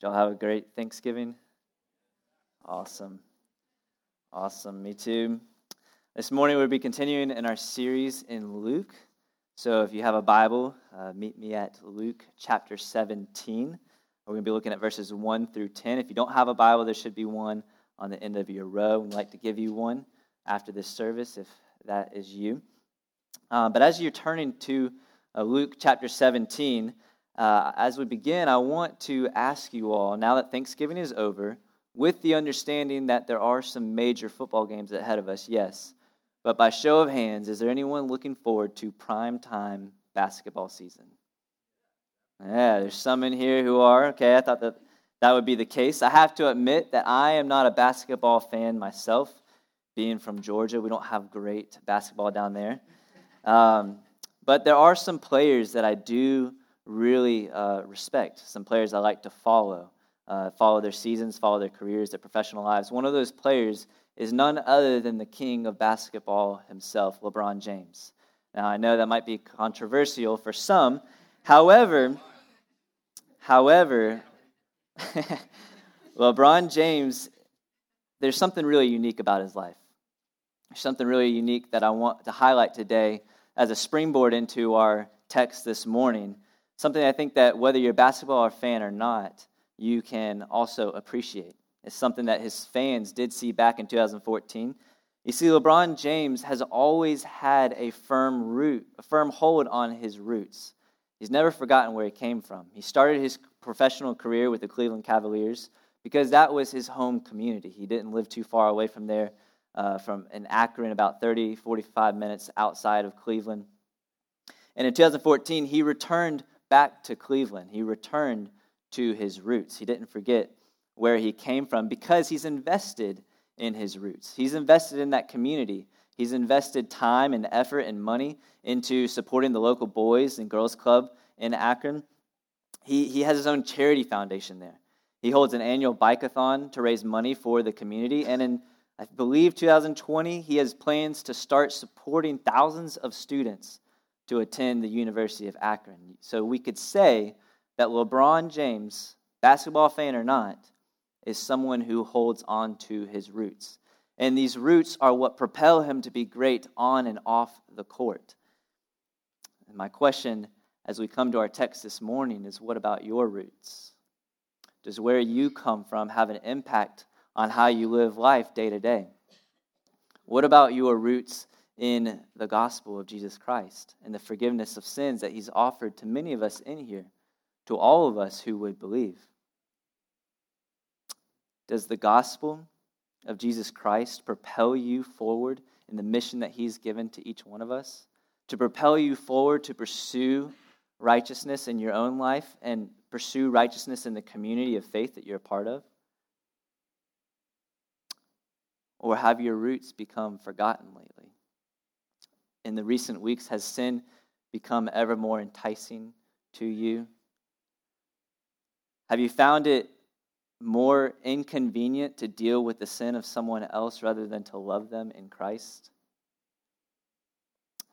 Did y'all have a great Thanksgiving? Awesome. Awesome. Me too. This morning we'll be continuing in our series in Luke. So if you have a Bible, uh, meet me at Luke chapter 17. We're going to be looking at verses 1 through 10. If you don't have a Bible, there should be one on the end of your row. We'd like to give you one after this service if that is you. Uh, but as you're turning to uh, Luke chapter 17, uh, as we begin, I want to ask you all now that Thanksgiving is over, with the understanding that there are some major football games ahead of us, yes. But by show of hands, is there anyone looking forward to prime time basketball season? Yeah, there's some in here who are. Okay, I thought that that would be the case. I have to admit that I am not a basketball fan myself. Being from Georgia, we don't have great basketball down there. Um, but there are some players that I do really uh, respect, some players I like to follow, uh, follow their seasons, follow their careers, their professional lives. One of those players is none other than the king of basketball himself, LeBron James. Now, I know that might be controversial for some. However, however, LeBron James, there's something really unique about his life. There's something really unique that I want to highlight today as a springboard into our text this morning. Something I think that whether you're a basketball fan or not, you can also appreciate. It's something that his fans did see back in 2014. You see, LeBron James has always had a firm root, a firm hold on his roots. He's never forgotten where he came from. He started his professional career with the Cleveland Cavaliers because that was his home community. He didn't live too far away from there, uh, from in Akron, about 30, 45 minutes outside of Cleveland. And in 2014, he returned back to Cleveland. He returned to his roots. He didn't forget where he came from because he's invested in his roots. He's invested in that community. He's invested time and effort and money into supporting the local boys and girls club in Akron. He, he has his own charity foundation there. He holds an annual bikeathon to raise money for the community. And in, I believe, 2020, he has plans to start supporting thousands of students to attend the University of Akron. So we could say that LeBron James, basketball fan or not, is someone who holds on to his roots. And these roots are what propel him to be great on and off the court. And my question as we come to our text this morning is what about your roots? Does where you come from have an impact on how you live life day to day? What about your roots in the gospel of Jesus Christ and the forgiveness of sins that he's offered to many of us in here, to all of us who would believe. Does the gospel of Jesus Christ propel you forward in the mission that he's given to each one of us? To propel you forward to pursue righteousness in your own life and pursue righteousness in the community of faith that you're a part of? Or have your roots become forgotten lately? In the recent weeks, has sin become ever more enticing to you? Have you found it more inconvenient to deal with the sin of someone else rather than to love them in Christ?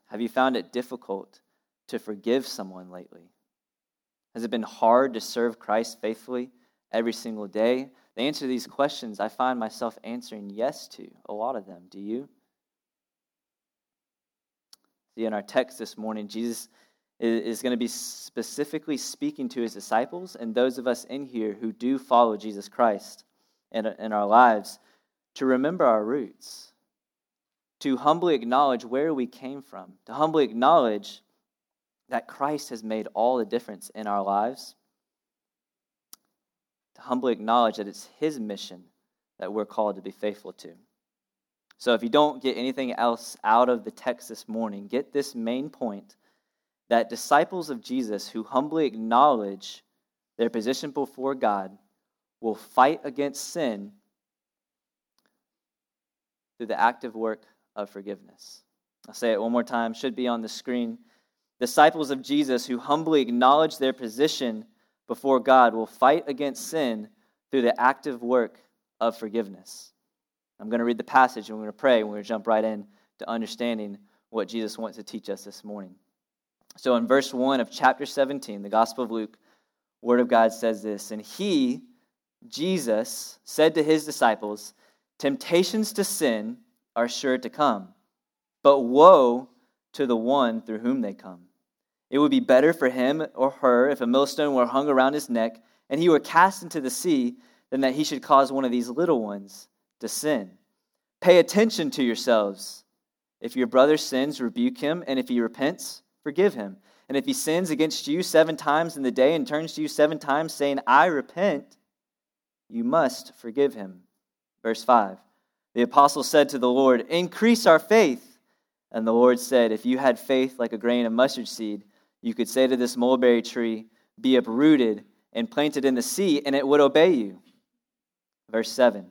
Have you found it difficult to forgive someone lately? Has it been hard to serve Christ faithfully every single day? The answer to these questions, I find myself answering yes to a lot of them. Do you? See, in our text this morning, Jesus is going to be specifically speaking to his disciples and those of us in here who do follow Jesus Christ in, in our lives to remember our roots, to humbly acknowledge where we came from, to humbly acknowledge that Christ has made all the difference in our lives, to humbly acknowledge that it's his mission that we're called to be faithful to. So if you don't get anything else out of the text this morning, get this main point that disciples of Jesus who humbly acknowledge their position before God will fight against sin through the active work of forgiveness. I'll say it one more time, should be on the screen. Disciples of Jesus who humbly acknowledge their position before God will fight against sin through the active work of forgiveness. I'm going to read the passage and we're going to pray and we're going to jump right in to understanding what Jesus wants to teach us this morning. So in verse 1 of chapter 17, the Gospel of Luke, Word of God says this And he Jesus said to his disciples, Temptations to sin are sure to come, but woe to the one through whom they come. It would be better for him or her if a millstone were hung around his neck and he were cast into the sea than that he should cause one of these little ones to sin. Pay attention to yourselves. If your brother sins, rebuke him, and if he repents, forgive him. And if he sins against you seven times in the day and turns to you seven times, saying, I repent, you must forgive him. Verse 5 The apostle said to the Lord, Increase our faith. And the Lord said, If you had faith like a grain of mustard seed, you could say to this mulberry tree, Be uprooted and planted in the sea, and it would obey you. Verse 7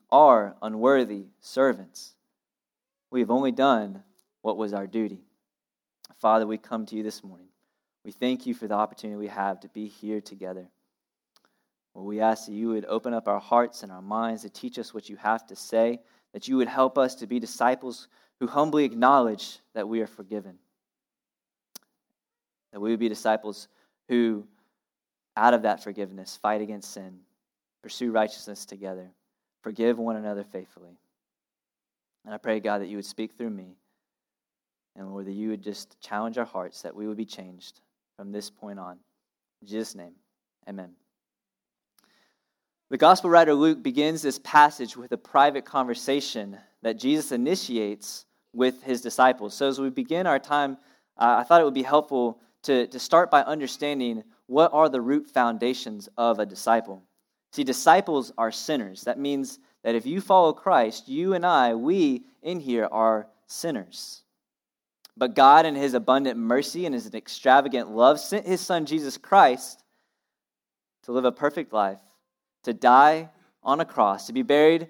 are unworthy servants. We have only done what was our duty. Father, we come to you this morning. We thank you for the opportunity we have to be here together. Well, we ask that you would open up our hearts and our minds to teach us what you have to say, that you would help us to be disciples who humbly acknowledge that we are forgiven. That we would be disciples who, out of that forgiveness, fight against sin, pursue righteousness together, forgive one another faithfully. And I pray, God, that you would speak through me. And Lord, that you would just challenge our hearts, that we would be changed from this point on. In Jesus' name, amen. The gospel writer Luke begins this passage with a private conversation that Jesus initiates with his disciples. So, as we begin our time, uh, I thought it would be helpful to, to start by understanding what are the root foundations of a disciple. See, disciples are sinners. That means that if you follow Christ, you and I, we in here are sinners. But God, in His abundant mercy and His extravagant love, sent His Son, Jesus Christ, to live a perfect life, to die on a cross, to be buried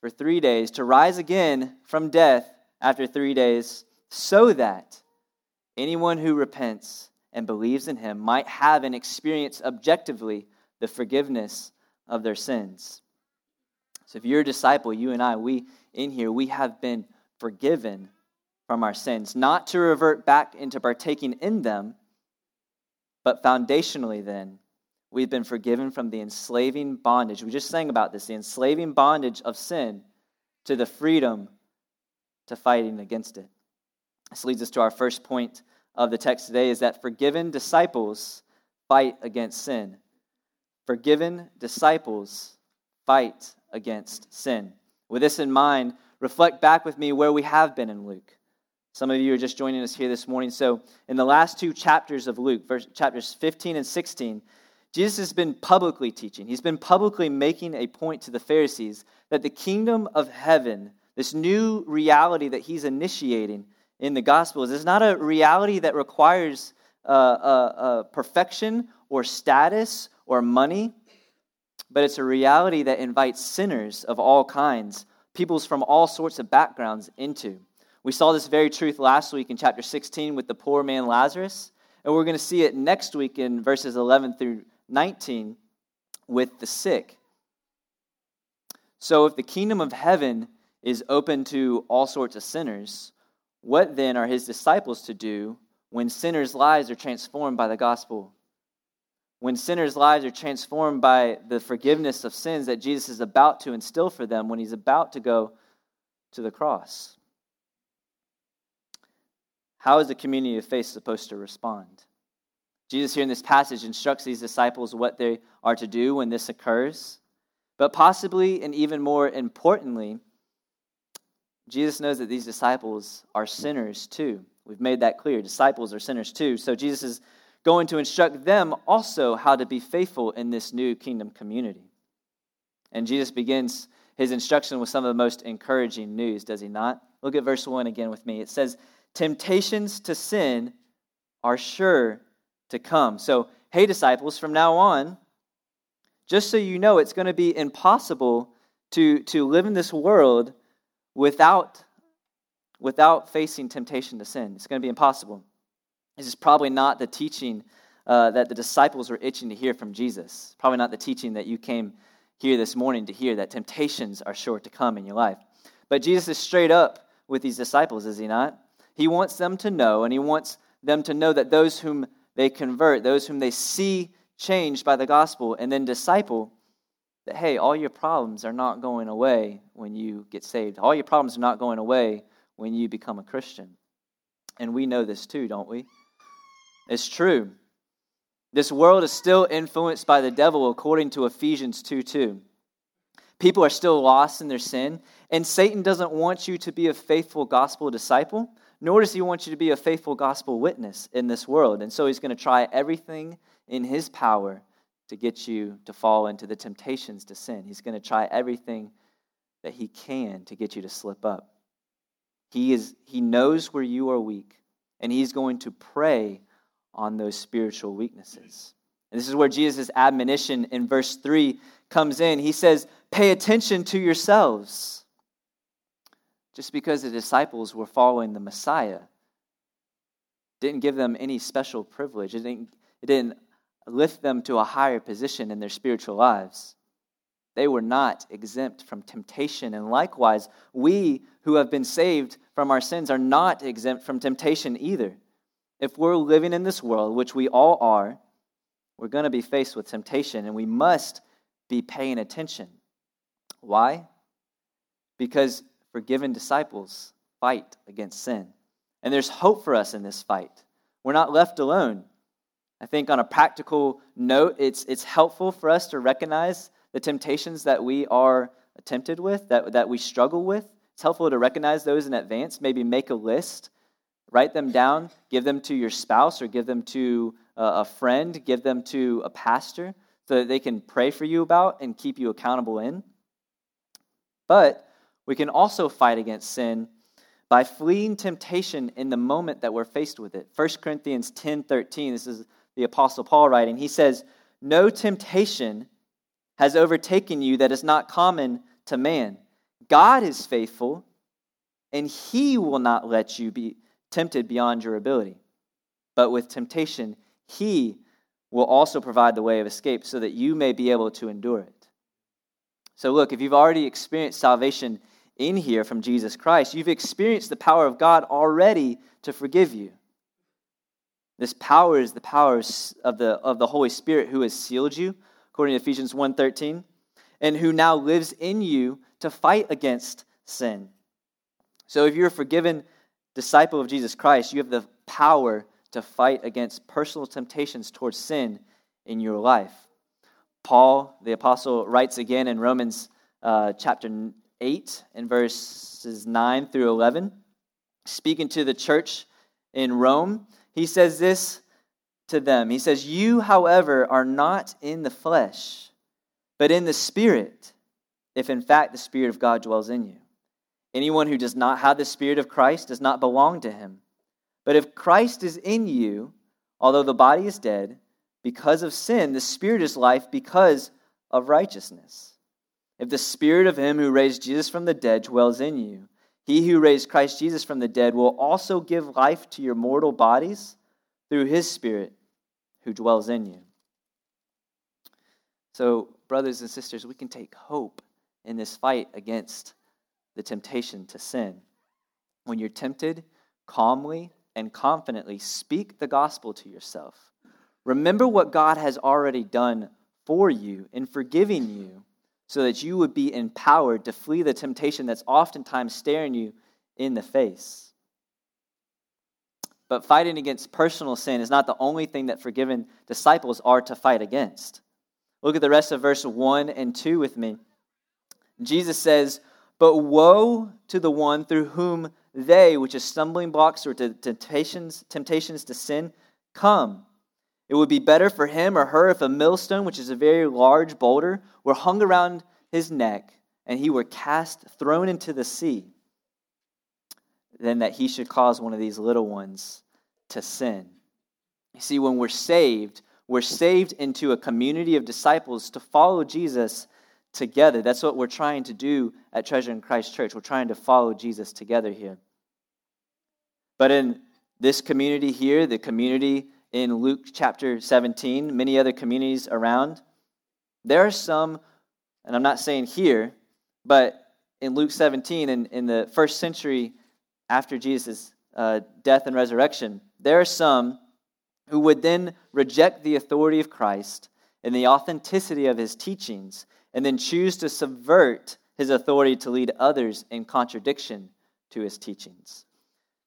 for three days, to rise again from death after three days, so that anyone who repents and believes in Him might have and experience objectively the forgiveness of their sins. So if you're a disciple, you and I, we in here, we have been forgiven from our sins, not to revert back into partaking in them, but foundationally, then, we've been forgiven from the enslaving bondage. We just sang about this the enslaving bondage of sin to the freedom to fighting against it. This leads us to our first point of the text today is that forgiven disciples fight against sin. Forgiven disciples fight against sin. With this in mind, reflect back with me where we have been in Luke. Some of you are just joining us here this morning. So, in the last two chapters of Luke, verse, chapters 15 and 16, Jesus has been publicly teaching. He's been publicly making a point to the Pharisees that the kingdom of heaven, this new reality that he's initiating in the Gospels, is not a reality that requires uh, uh, uh, perfection or status or money, but it's a reality that invites sinners of all kinds, peoples from all sorts of backgrounds, into. We saw this very truth last week in chapter 16 with the poor man Lazarus, and we're going to see it next week in verses 11 through 19 with the sick. So, if the kingdom of heaven is open to all sorts of sinners, what then are his disciples to do when sinners' lives are transformed by the gospel? When sinners' lives are transformed by the forgiveness of sins that Jesus is about to instill for them when he's about to go to the cross? How is the community of faith supposed to respond? Jesus, here in this passage, instructs these disciples what they are to do when this occurs. But possibly, and even more importantly, Jesus knows that these disciples are sinners too. We've made that clear. Disciples are sinners too. So Jesus is going to instruct them also how to be faithful in this new kingdom community. And Jesus begins his instruction with some of the most encouraging news, does he not? Look at verse 1 again with me. It says, temptations to sin are sure to come. So, hey, disciples, from now on, just so you know, it's going to be impossible to, to live in this world without, without facing temptation to sin. It's going to be impossible. This is probably not the teaching uh, that the disciples were itching to hear from Jesus. Probably not the teaching that you came here this morning to hear that temptations are sure to come in your life. But Jesus is straight up with these disciples, is he not? He wants them to know, and he wants them to know that those whom they convert, those whom they see changed by the gospel and then disciple, that hey, all your problems are not going away when you get saved. All your problems are not going away when you become a Christian. And we know this too, don't we? It's true. This world is still influenced by the devil according to Ephesians 2 2. People are still lost in their sin, and Satan doesn't want you to be a faithful gospel disciple, nor does he want you to be a faithful gospel witness in this world. And so he's going to try everything in his power to get you to fall into the temptations to sin. He's going to try everything that he can to get you to slip up. He, is, he knows where you are weak, and he's going to prey on those spiritual weaknesses. And this is where Jesus' admonition in verse 3 comes in. He says, Pay attention to yourselves. Just because the disciples were following the Messiah didn't give them any special privilege, it didn't, it didn't lift them to a higher position in their spiritual lives. They were not exempt from temptation. And likewise, we who have been saved from our sins are not exempt from temptation either. If we're living in this world, which we all are, we're going to be faced with temptation and we must be paying attention. Why? Because forgiven disciples fight against sin. And there's hope for us in this fight. We're not left alone. I think on a practical note, it's, it's helpful for us to recognize the temptations that we are tempted with, that, that we struggle with. It's helpful to recognize those in advance, maybe make a list, write them down, give them to your spouse or give them to a friend, give them to a pastor so that they can pray for you about and keep you accountable in. But we can also fight against sin by fleeing temptation in the moment that we're faced with it. 1 Corinthians 10:13, this is the Apostle Paul writing, he says, No temptation has overtaken you that is not common to man. God is faithful, and he will not let you be tempted beyond your ability. But with temptation, he will also provide the way of escape so that you may be able to endure it. So, look, if you've already experienced salvation in here from Jesus Christ, you've experienced the power of God already to forgive you. This power is the power of the, of the Holy Spirit who has sealed you, according to Ephesians 1.13, and who now lives in you to fight against sin. So if you're forgiven disciple of Jesus Christ, you have the power to fight against personal temptations towards sin in your life. Paul, the apostle, writes again in Romans uh, chapter 8 and verses 9 through 11, speaking to the church in Rome. He says this to them He says, You, however, are not in the flesh, but in the Spirit, if in fact the Spirit of God dwells in you. Anyone who does not have the Spirit of Christ does not belong to him. But if Christ is in you, although the body is dead, because of sin, the Spirit is life because of righteousness. If the Spirit of him who raised Jesus from the dead dwells in you, he who raised Christ Jesus from the dead will also give life to your mortal bodies through his Spirit who dwells in you. So, brothers and sisters, we can take hope in this fight against the temptation to sin. When you're tempted, calmly and confidently speak the gospel to yourself. Remember what God has already done for you in forgiving you so that you would be empowered to flee the temptation that's oftentimes staring you in the face. But fighting against personal sin is not the only thing that forgiven disciples are to fight against. Look at the rest of verse 1 and 2 with me. Jesus says, But woe to the one through whom they, which is stumbling blocks or temptations, temptations to sin, come. It would be better for him or her if a millstone, which is a very large boulder, were hung around his neck and he were cast, thrown into the sea, than that he should cause one of these little ones to sin. You see, when we're saved, we're saved into a community of disciples to follow Jesus together. That's what we're trying to do at Treasuring Christ Church. We're trying to follow Jesus together here. But in this community here, the community in Luke chapter 17, many other communities around, there are some, and I'm not saying here, but in Luke 17, in, in the first century after Jesus' uh, death and resurrection, there are some who would then reject the authority of Christ and the authenticity of his teachings and then choose to subvert his authority to lead others in contradiction to his teachings.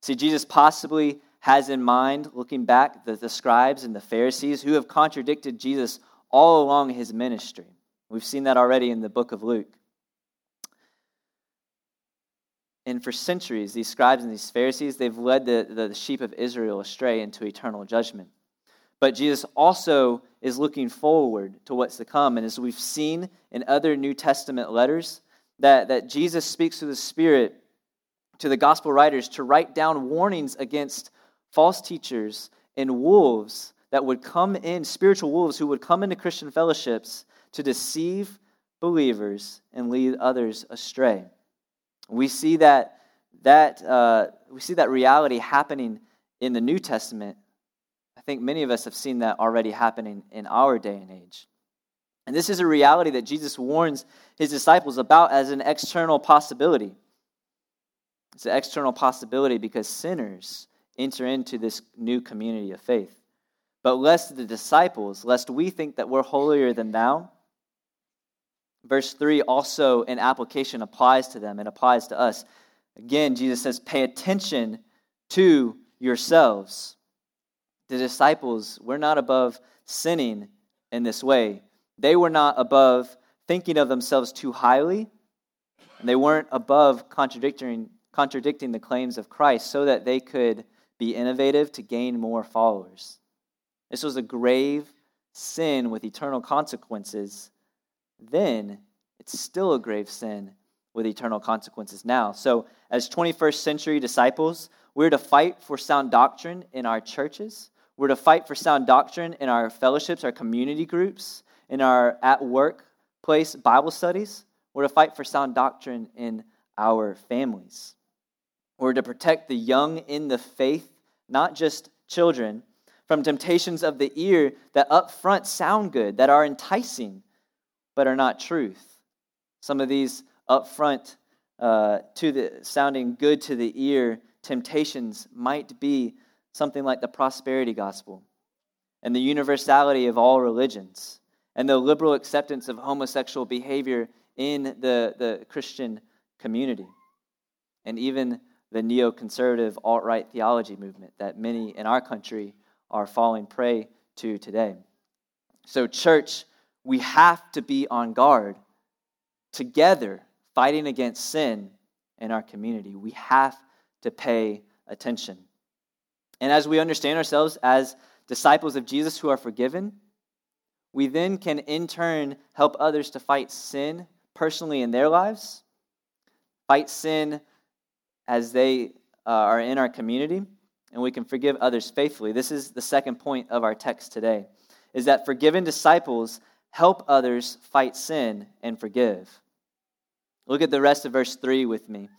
See, Jesus possibly has in mind, looking back, the, the scribes and the Pharisees who have contradicted Jesus all along his ministry. We've seen that already in the book of Luke. And for centuries, these scribes and these Pharisees, they've led the, the sheep of Israel astray into eternal judgment. But Jesus also is looking forward to what's to come. And as we've seen in other New Testament letters, that, that Jesus speaks through the Spirit to the gospel writers to write down warnings against false teachers and wolves that would come in, spiritual wolves who would come into Christian fellowships to deceive believers and lead others astray. We see that, that, uh, we see that reality happening in the New Testament think many of us have seen that already happening in our day and age. And this is a reality that Jesus warns his disciples about as an external possibility. It's an external possibility because sinners enter into this new community of faith. But lest the disciples, lest we think that we're holier than thou, verse 3 also in application applies to them and applies to us. Again, Jesus says, pay attention to yourselves the disciples were not above sinning in this way. They were not above thinking of themselves too highly, and they weren't above contradicting, contradicting the claims of Christ so that they could be innovative to gain more followers. This was a grave sin with eternal consequences. Then it's still a grave sin with eternal consequences now. So, as 21st century disciples, we're to fight for sound doctrine in our churches. We're to fight for sound doctrine in our fellowships, our community groups, in our at work place Bible studies. We're to fight for sound doctrine in our families. We're to protect the young in the faith, not just children, from temptations of the ear that up front sound good, that are enticing, but are not truth. Some of these up front, uh, to the sounding good to the ear temptations might be something like the prosperity gospel and the universality of all religions and the liberal acceptance of homosexual behavior in the, the Christian community and even the neoconservative alt right theology movement that many in our country are falling prey to today. So, church, we have to be on guard together fighting against sin in our community. We have to pay attention. And as we understand ourselves as disciples of Jesus who are forgiven, we then can in turn help others to fight sin personally in their lives, fight sin as they uh, are in our community, and we can forgive others faithfully. This is the second point of our text today is that forgiven disciples help others fight sin and forgive. Look at the rest of verse 3 with me.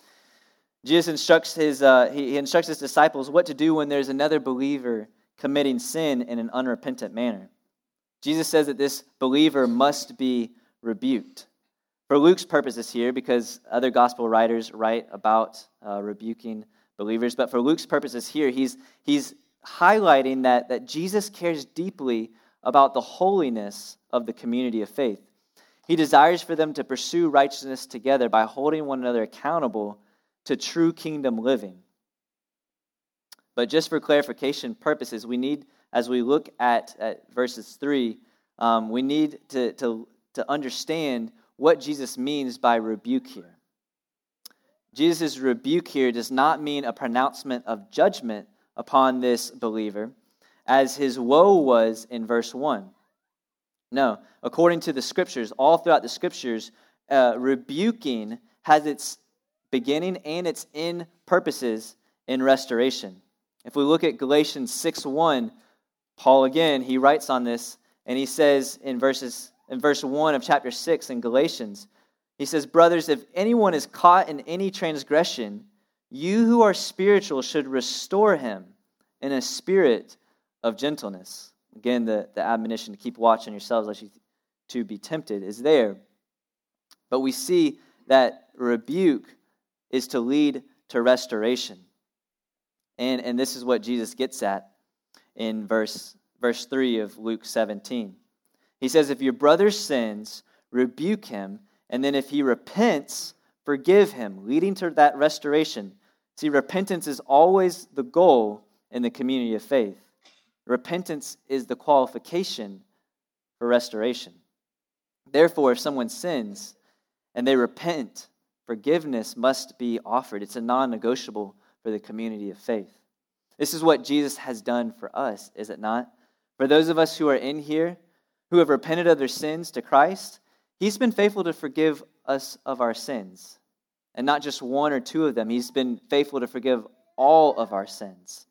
Jesus instructs his, uh, he, instructs his disciples what to do when there's another believer committing sin in an unrepentant manner. Jesus says that this believer must be rebuked. For Luke's purposes here, because other gospel writers write about uh, rebuking believers, but for Luke's purposes here, he's, he's highlighting that, that Jesus cares deeply about the holiness of the community of faith. He desires for them to pursue righteousness together by holding one another accountable to true kingdom living. But just for clarification purposes, we need, as we look at, at verses 3, um, we need to, to, to understand what Jesus means by rebuke here. Jesus' rebuke here does not mean a pronouncement of judgment upon this believer, as his woe was in verse 1. No, according to the scriptures, all throughout the scriptures, uh, rebuking has its beginning and its end purposes in restoration. If we look at Galatians 6 1, Paul again, he writes on this, and he says in verses in verse 1 of chapter 6 in Galatians. He says, Brothers, if anyone is caught in any transgression, you who are spiritual should restore him in a spirit of gentleness. Again, the, the admonition to keep watch on yourselves lest you to be tempted is there. But we see that rebuke is to lead to restoration. And, and this is what Jesus gets at in verse, verse 3 of Luke 17. He says, If your brother sins, rebuke him, and then if he repents, forgive him, leading to that restoration. See, repentance is always the goal in the community of faith. Repentance is the qualification for restoration. Therefore, if someone sins and they repent, forgiveness must be offered. It's a non negotiable for the community of faith. This is what Jesus has done for us, is it not? For those of us who are in here, who have repented of their sins to Christ, He's been faithful to forgive us of our sins. And not just one or two of them, He's been faithful to forgive all of our sins.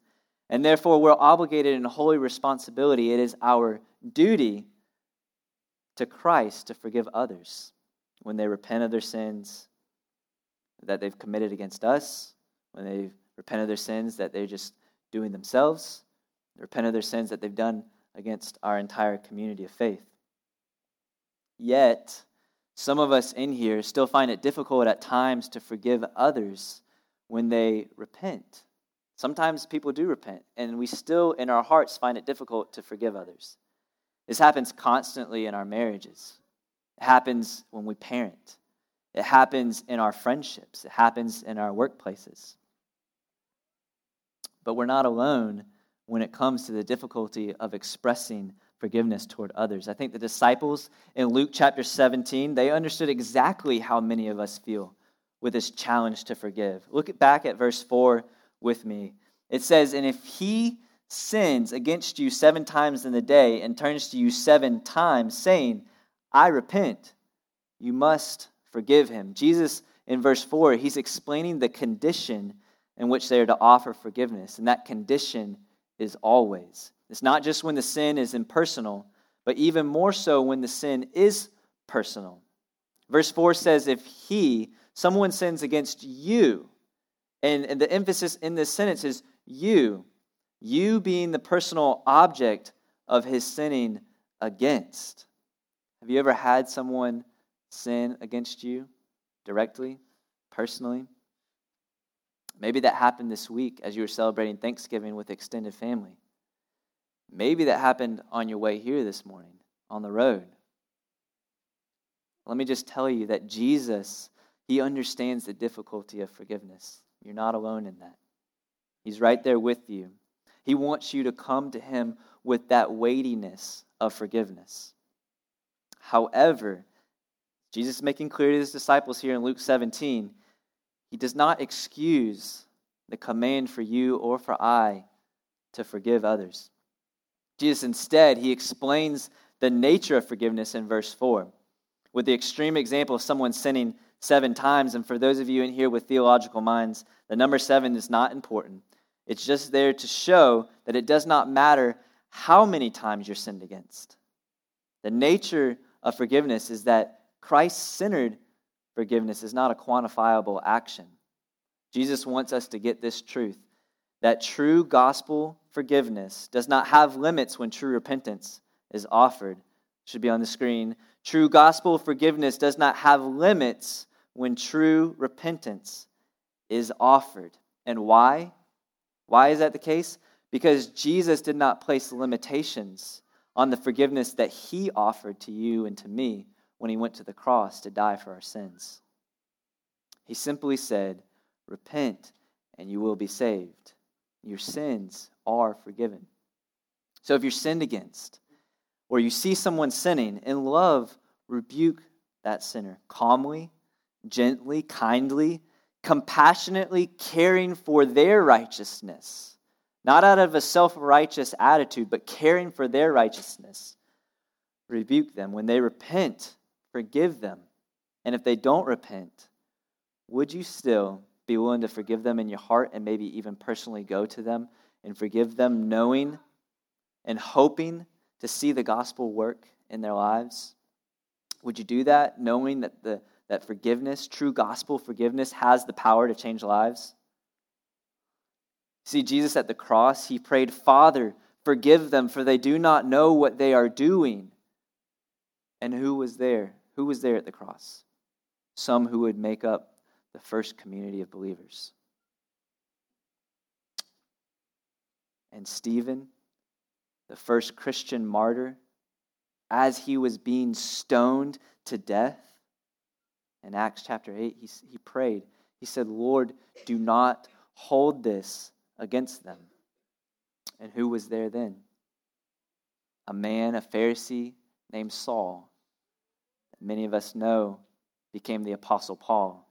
And therefore, we're obligated in holy responsibility. It is our duty to Christ to forgive others when they repent of their sins that they've committed against us, when they repent of their sins that they're just doing themselves, repent of their sins that they've done against our entire community of faith. Yet, some of us in here still find it difficult at times to forgive others when they repent. Sometimes people do repent, and we still, in our hearts, find it difficult to forgive others. This happens constantly in our marriages. It happens when we parent. It happens in our friendships. It happens in our workplaces. But we're not alone when it comes to the difficulty of expressing forgiveness toward others. I think the disciples in Luke chapter 17, they understood exactly how many of us feel with this challenge to forgive. Look back at verse 4 with me. It says, And if he sins against you seven times in the day and turns to you seven times, saying, I repent, you must forgive him. Jesus, in verse 4, he's explaining the condition in which they are to offer forgiveness. And that condition is always. It's not just when the sin is impersonal, but even more so when the sin is personal. Verse 4 says, If he, someone sins against you, and, and the emphasis in this sentence is you, you being the personal object of his sinning against. Have you ever had someone sin against you directly, personally? Maybe that happened this week as you were celebrating Thanksgiving with extended family. Maybe that happened on your way here this morning on the road. Let me just tell you that Jesus, He understands the difficulty of forgiveness. You're not alone in that. He's right there with you. He wants you to come to Him with that weightiness of forgiveness. However, Jesus is making clear to his disciples here in Luke 17, he does not excuse the command for you or for I to forgive others. Jesus instead, he explains the nature of forgiveness in verse 4 with the extreme example of someone sinning seven times. And for those of you in here with theological minds, the number seven is not important. It's just there to show that it does not matter how many times you're sinned against. The nature of forgiveness is that Christ centered forgiveness is not a quantifiable action. Jesus wants us to get this truth that true gospel forgiveness does not have limits when true repentance is offered. It should be on the screen. True gospel forgiveness does not have limits when true repentance is offered. And why? Why is that the case? Because Jesus did not place limitations on the forgiveness that he offered to you and to me when he went to the cross to die for our sins. He simply said, Repent and you will be saved. Your sins are forgiven. So if you're sinned against, or you see someone sinning, in love, rebuke that sinner calmly, gently, kindly, compassionately caring for their righteousness, not out of a self righteous attitude, but caring for their righteousness. Rebuke them. When they repent, forgive them. And if they don't repent, would you still be willing to forgive them in your heart and maybe even personally go to them and forgive them, knowing and hoping to see the gospel work in their lives? Would you do that knowing that, the, that forgiveness, true gospel forgiveness, has the power to change lives? See, Jesus at the cross, he prayed, Father, forgive them, for they do not know what they are doing. And who was there? Who was there at the cross? Some who would make up the first community of believers. And Stephen, the first Christian martyr, as he was being stoned to death, in Acts chapter 8, he, he prayed. He said, Lord, do not hold this against them. And who was there then? A man, a Pharisee named Saul, many of us know became the Apostle Paul.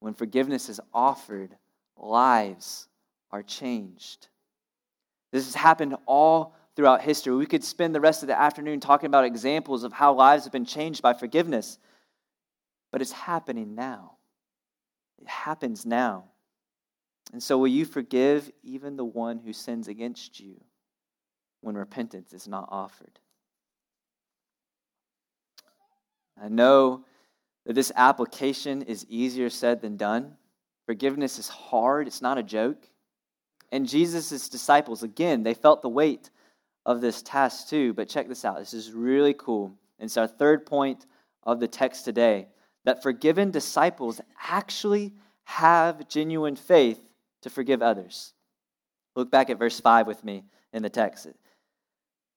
When forgiveness is offered, lives are changed. This has happened all throughout history. We could spend the rest of the afternoon talking about examples of how lives have been changed by forgiveness, but it's happening now. It happens now. And so, will you forgive even the one who sins against you when repentance is not offered? I know that this application is easier said than done. Forgiveness is hard, it's not a joke. And Jesus' disciples, again, they felt the weight of this task too. But check this out. This is really cool. And it's our third point of the text today that forgiven disciples actually have genuine faith to forgive others. Look back at verse 5 with me in the text.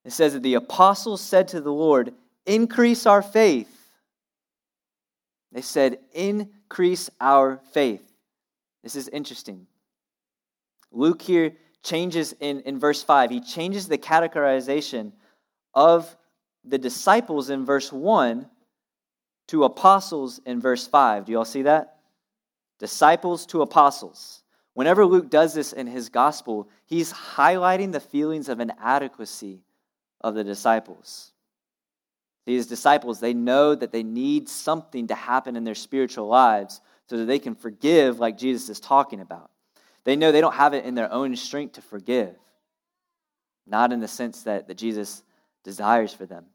It says that the apostles said to the Lord, Increase our faith. They said, Increase our faith. This is interesting. Luke here changes in, in verse 5. He changes the categorization of the disciples in verse 1 to apostles in verse 5. Do you all see that? Disciples to apostles. Whenever Luke does this in his gospel, he's highlighting the feelings of inadequacy of the disciples. These disciples, they know that they need something to happen in their spiritual lives so that they can forgive like Jesus is talking about. They know they don't have it in their own strength to forgive, not in the sense that, that Jesus desires for them.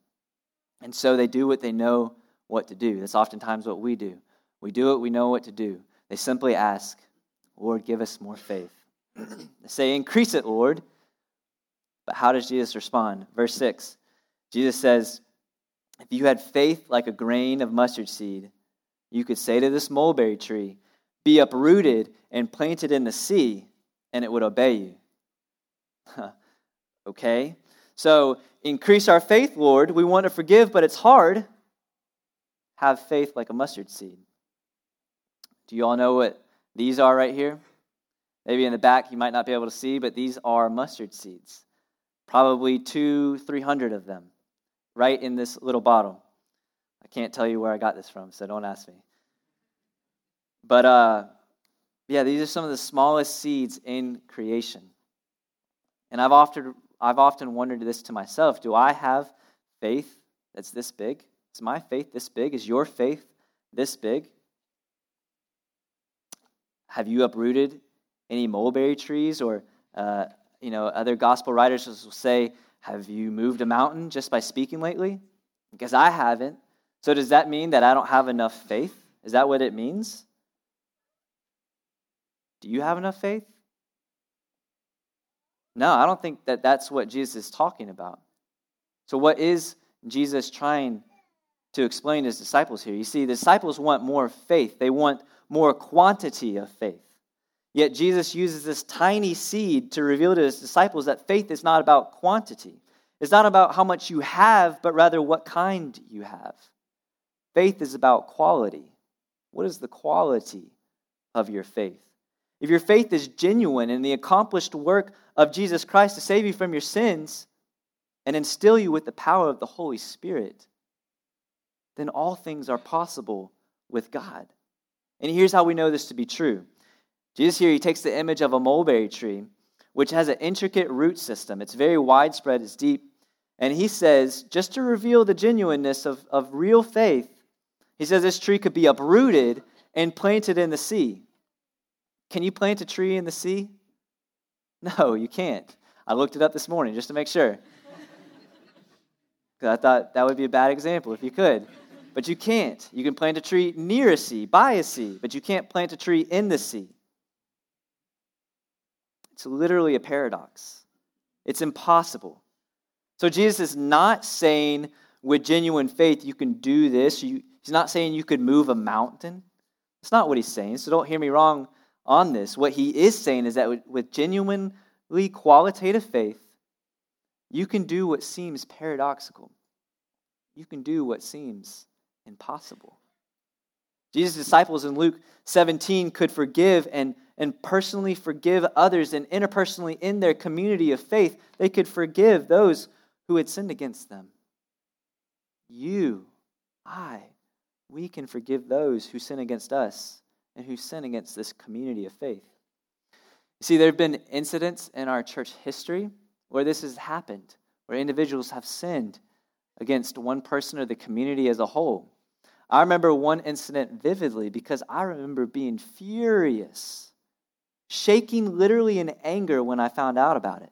And so they do what they know what to do. That's oftentimes what we do. We do what we know what to do. They simply ask, Lord, give us more faith. they say, Increase it, Lord. But how does Jesus respond? Verse 6 Jesus says, If you had faith like a grain of mustard seed, you could say to this mulberry tree, Be uprooted and planted in the sea, and it would obey you. okay? So, increase our faith, Lord. We want to forgive, but it's hard. Have faith like a mustard seed. Do you all know what these are right here? Maybe in the back you might not be able to see, but these are mustard seeds. Probably two, three hundred of them, right in this little bottle. I can't tell you where I got this from, so don't ask me. But uh, yeah, these are some of the smallest seeds in creation. And I've often, I've often wondered this to myself do I have faith that's this big? Is my faith this big? Is your faith this big? Have you uprooted any mulberry trees? Or, uh, you know, other gospel writers will say, Have you moved a mountain just by speaking lately? Because I haven't. So does that mean that I don't have enough faith? Is that what it means? Do you have enough faith? No, I don't think that that's what Jesus is talking about. So, what is Jesus trying to explain to his disciples here? You see, the disciples want more faith, they want more quantity of faith. Yet, Jesus uses this tiny seed to reveal to his disciples that faith is not about quantity. It's not about how much you have, but rather what kind you have. Faith is about quality. What is the quality of your faith? if your faith is genuine in the accomplished work of Jesus Christ to save you from your sins and instill you with the power of the Holy Spirit, then all things are possible with God. And here's how we know this to be true Jesus here, he takes the image of a mulberry tree, which has an intricate root system. It's very widespread, it's deep. And he says, just to reveal the genuineness of, of real faith, he says this tree could be uprooted and planted in the sea. Can you plant a tree in the sea? No, you can't. I looked it up this morning just to make sure. Because I thought that would be a bad example if you could. But you can't. You can plant a tree near a sea, by a sea, but you can't plant a tree in the sea. It's literally a paradox. It's impossible. So Jesus is not saying with genuine faith you can do this. You, he's not saying you could move a mountain. That's not what he's saying. So don't hear me wrong on this. What he is saying is that with, with genuinely qualitative faith, you can do what seems paradoxical. You can do what seems impossible. Jesus' disciples in Luke 17 could forgive and, and personally forgive others, and interpersonally in their community of faith, they could forgive those who had sinned against them. You, I, we can forgive those who sin against us and who sin against this community of faith. See, there have been incidents in our church history where this has happened, where individuals have sinned against one person or the community as a whole. I remember one incident vividly because I remember being furious, shaking literally in anger when I found out about it.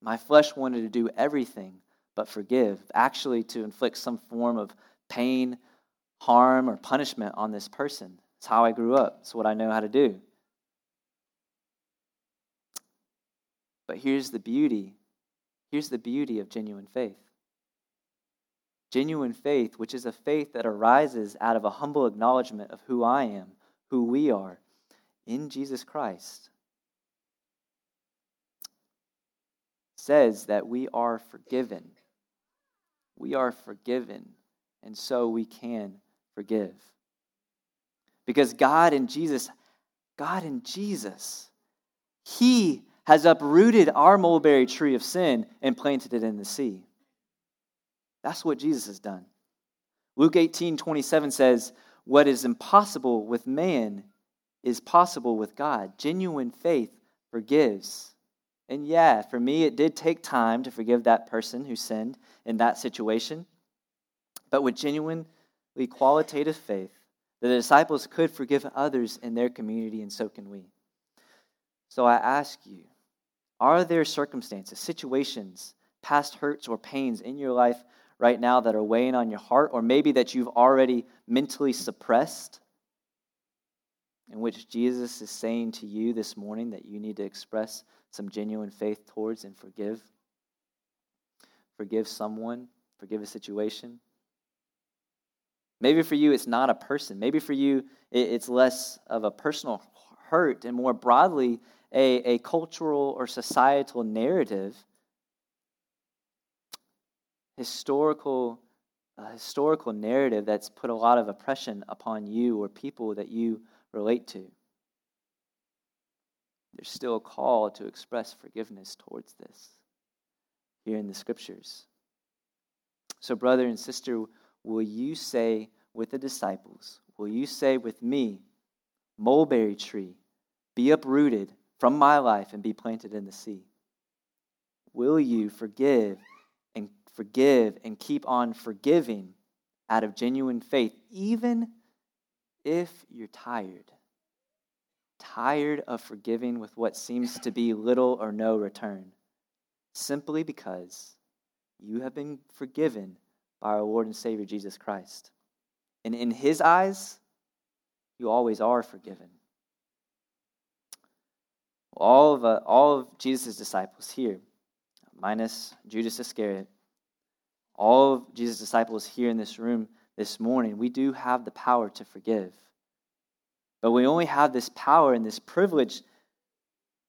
My flesh wanted to do everything but forgive, actually, to inflict some form of pain, harm, or punishment on this person. It's how I grew up, it's what I know how to do. But here's the beauty here's the beauty of genuine faith. Genuine faith, which is a faith that arises out of a humble acknowledgement of who I am, who we are in Jesus Christ, says that we are forgiven. We are forgiven, and so we can forgive. Because God in Jesus, God in Jesus, He has uprooted our mulberry tree of sin and planted it in the sea. That's what Jesus has done. Luke 18 27 says, What is impossible with man is possible with God. Genuine faith forgives. And yeah, for me, it did take time to forgive that person who sinned in that situation. But with genuinely qualitative faith, the disciples could forgive others in their community, and so can we. So I ask you are there circumstances, situations, past hurts, or pains in your life right now that are weighing on your heart, or maybe that you've already mentally suppressed? In which Jesus is saying to you this morning that you need to express some genuine faith towards and forgive. Forgive someone, forgive a situation. Maybe for you, it's not a person. Maybe for you, it's less of a personal hurt and more broadly, a, a cultural or societal narrative, historical, historical narrative that's put a lot of oppression upon you or people that you relate to. There's still a call to express forgiveness towards this here in the scriptures. So, brother and sister, will you say with the disciples, will you say with me, mulberry tree, be uprooted from my life and be planted in the sea? Will you forgive and forgive and keep on forgiving out of genuine faith, even if you're tired? tired of forgiving with what seems to be little or no return, simply because you have been forgiven by our Lord and Savior Jesus Christ. And in His eyes, you always are forgiven. All of, uh, all of Jesus' disciples here, minus Judas Iscariot, all of Jesus' disciples here in this room this morning, we do have the power to forgive. But we only have this power and this privilege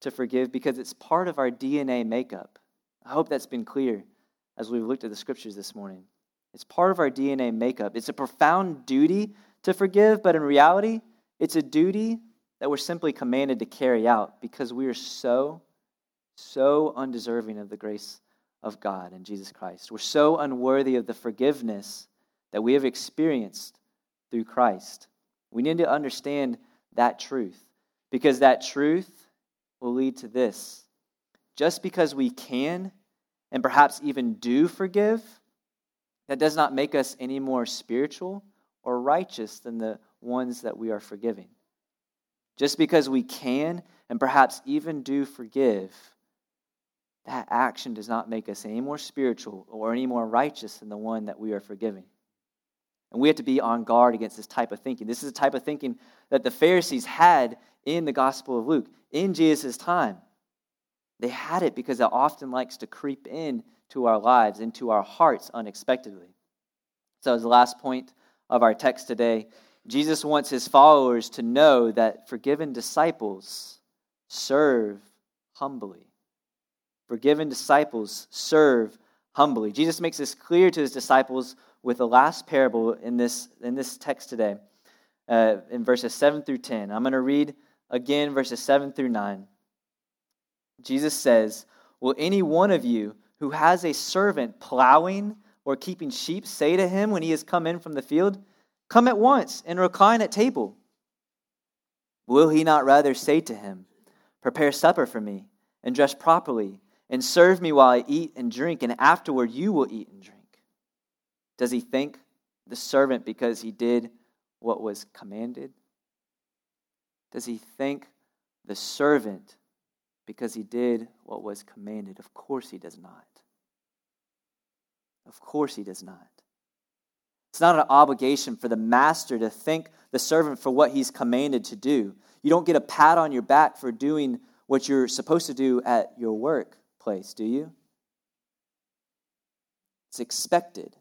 to forgive because it's part of our DNA makeup. I hope that's been clear as we've looked at the scriptures this morning. It's part of our DNA makeup. It's a profound duty to forgive, but in reality, it's a duty that we're simply commanded to carry out because we are so, so undeserving of the grace of God and Jesus Christ. We're so unworthy of the forgiveness that we have experienced through Christ. We need to understand that truth because that truth will lead to this. Just because we can and perhaps even do forgive, that does not make us any more spiritual or righteous than the ones that we are forgiving. Just because we can and perhaps even do forgive that action does not make us any more spiritual or any more righteous than the one that we are forgiving. And we have to be on guard against this type of thinking. This is a type of thinking that the Pharisees had in the Gospel of Luke, in Jesus' time. They had it because it often likes to creep in to our lives, into our hearts unexpectedly. So, as the last point of our text today, Jesus wants his followers to know that forgiven disciples serve humbly. Forgiven disciples serve humbly. Jesus makes this clear to his disciples with the last parable in this, in this text today, uh, in verses 7 through 10. I'm going to read again verses 7 through 9. Jesus says, Will any one of you who has a servant plowing or keeping sheep say to him when he has come in from the field, Come at once and recline at table? Will he not rather say to him, Prepare supper for me, and dress properly, and serve me while I eat and drink, and afterward you will eat and drink? Does he thank the servant because he did what was commanded? Does he thank the servant because he did what was commanded? Of course he does not. Of course he does not. It's not an obligation for the master to thank the servant for what he's commanded to do. You don't get a pat on your back for doing what you're supposed to do at your workplace, do you? It's expected.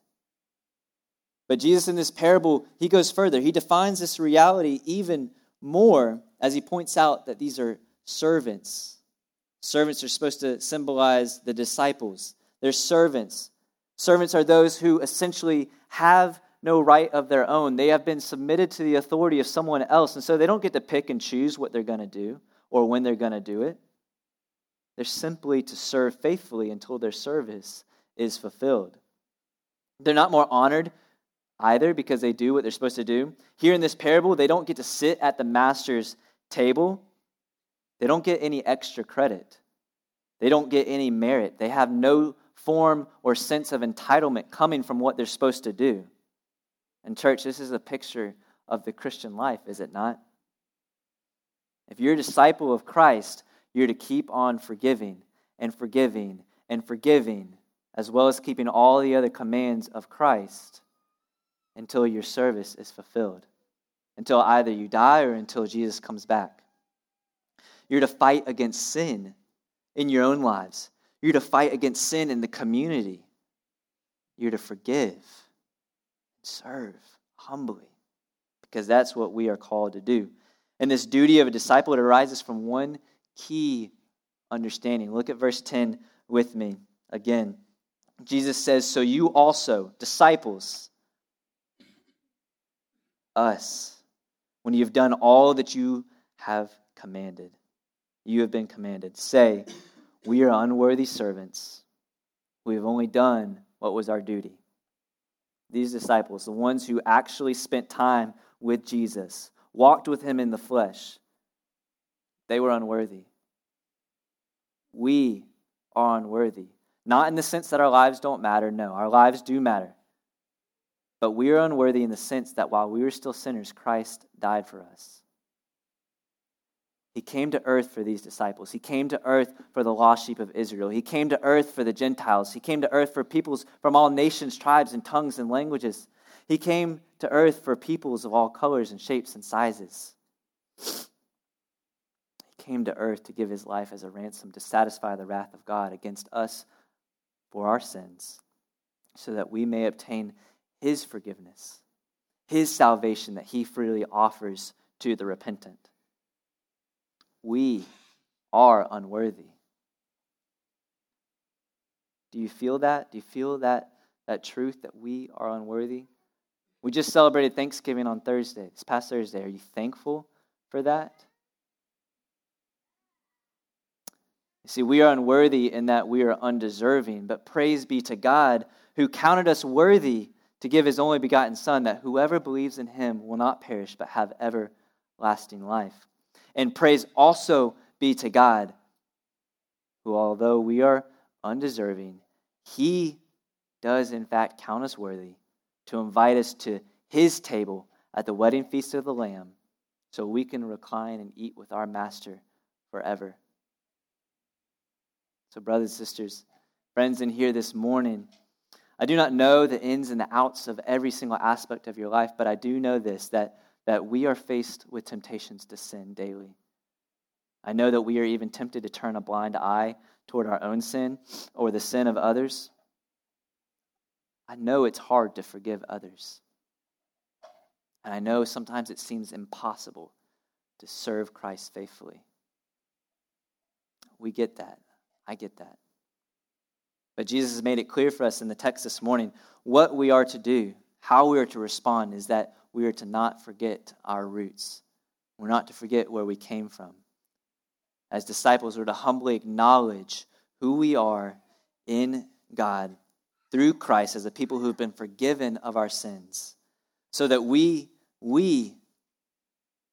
But Jesus, in this parable, he goes further. He defines this reality even more as he points out that these are servants. Servants are supposed to symbolize the disciples. They're servants. Servants are those who essentially have no right of their own. They have been submitted to the authority of someone else, and so they don't get to pick and choose what they're going to do or when they're going to do it. They're simply to serve faithfully until their service is fulfilled. They're not more honored either because they do what they're supposed to do. Here in this parable, they don't get to sit at the master's table, they don't get any extra credit, they don't get any merit. They have no form or sense of entitlement coming from what they're supposed to do. And, church, this is a picture of the Christian life, is it not? If you're a disciple of Christ, you're to keep on forgiving and forgiving and forgiving, as well as keeping all the other commands of Christ until your service is fulfilled, until either you die or until Jesus comes back. You're to fight against sin in your own lives. You're to fight against sin in the community. You're to forgive, serve humbly, because that's what we are called to do. And this duty of a disciple, it arises from one key understanding. Look at verse 10 with me again. Jesus says, So you also, disciples, us, when you have done all that you have commanded, you have been commanded, say, We are unworthy servants. We have only done what was our duty. These disciples, the ones who actually spent time with Jesus, walked with him in the flesh, they were unworthy. We are unworthy. Not in the sense that our lives don't matter, no, our lives do matter. But we are unworthy in the sense that while we were still sinners, Christ died for us. He came to earth for these disciples. He came to earth for the lost sheep of Israel. He came to earth for the Gentiles. He came to earth for peoples from all nations, tribes, and tongues and languages. He came to earth for peoples of all colors and shapes and sizes. He came to earth to give his life as a ransom to satisfy the wrath of God against us for our sins, so that we may obtain his forgiveness, his salvation that he freely offers to the repentant. We are unworthy. Do you feel that? Do you feel that, that truth that we are unworthy? We just celebrated Thanksgiving on Thursday, this past Thursday. Are you thankful for that? You see, we are unworthy in that we are undeserving, but praise be to God who counted us worthy to give his only begotten Son, that whoever believes in him will not perish but have everlasting life. And praise also be to God, who, although we are undeserving, he does in fact count us worthy to invite us to his table at the wedding feast of the Lamb so we can recline and eat with our Master forever. So, brothers sisters, friends in here this morning, I do not know the ins and the outs of every single aspect of your life, but I do know this that, that we are faced with temptations to sin daily. I know that we are even tempted to turn a blind eye toward our own sin or the sin of others. I know it's hard to forgive others. And I know sometimes it seems impossible to serve Christ faithfully. We get that. I get that. But Jesus has made it clear for us in the text this morning what we are to do, how we are to respond is that we are to not forget our roots. We're not to forget where we came from. As disciples, we're to humbly acknowledge who we are in God through Christ as a people who have been forgiven of our sins, so that we, we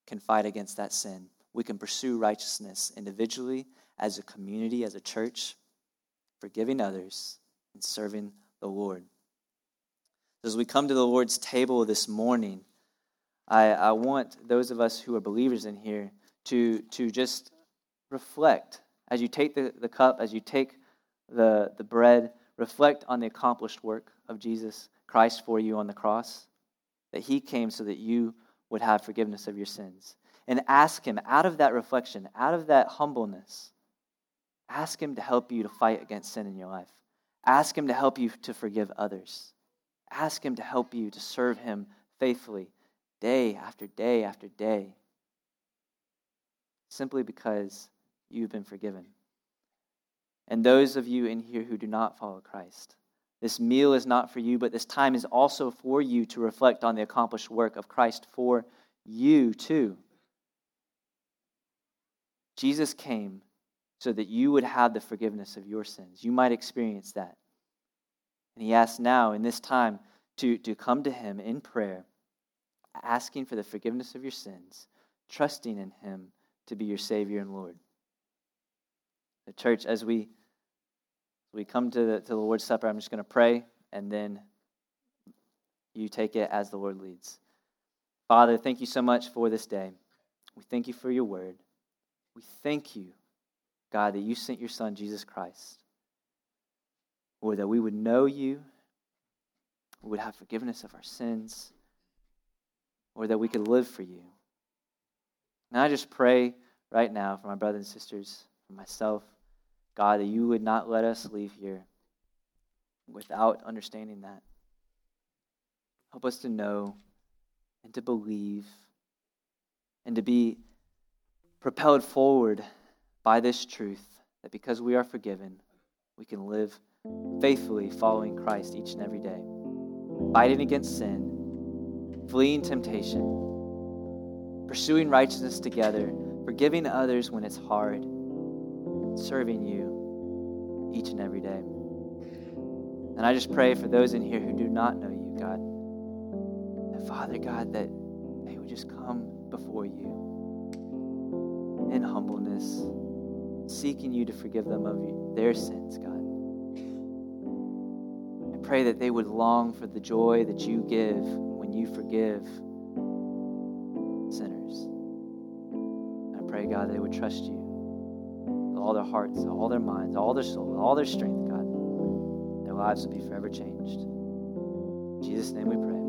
can fight against that sin. We can pursue righteousness individually, as a community, as a church, forgiving others, and serving the Lord. As we come to the Lord's table this morning, I, I want those of us who are believers in here to, to just reflect as you take the, the cup, as you take the, the bread, reflect on the accomplished work of Jesus Christ for you on the cross, that he came so that you would have forgiveness of your sins. And ask him, out of that reflection, out of that humbleness, ask him to help you to fight against sin in your life. Ask him to help you to forgive others. Ask him to help you to serve him faithfully day after day after day. Simply because you've been forgiven. And those of you in here who do not follow Christ, this meal is not for you, but this time is also for you to reflect on the accomplished work of Christ for you too. Jesus came so that you would have the forgiveness of your sins. You might experience that. And he asks now, in this time, to, to come to him in prayer, asking for the forgiveness of your sins, trusting in him to be your Savior and Lord. The church, as we we come to the, to the Lord's Supper, I'm just going to pray, and then you take it as the Lord leads. Father, thank you so much for this day. We thank you for your word. We thank you, God, that you sent your Son, Jesus Christ, or that we would know you, we would have forgiveness of our sins, or that we could live for you. And I just pray right now for my brothers and sisters, for myself, God, that you would not let us leave here without understanding that. Help us to know and to believe and to be propelled forward by this truth that because we are forgiven, we can live faithfully following Christ each and every day, fighting against sin, fleeing temptation, pursuing righteousness together, forgiving others when it's hard serving you each and every day. And I just pray for those in here who do not know you, God, that Father God, that they would just come before you in humbleness, seeking you to forgive them of their sins, God. I pray that they would long for the joy that you give when you forgive sinners. I pray, God, they would trust you all their hearts, all their minds, all their soul, all their strength, God. Their lives would be forever changed. In Jesus' name we pray.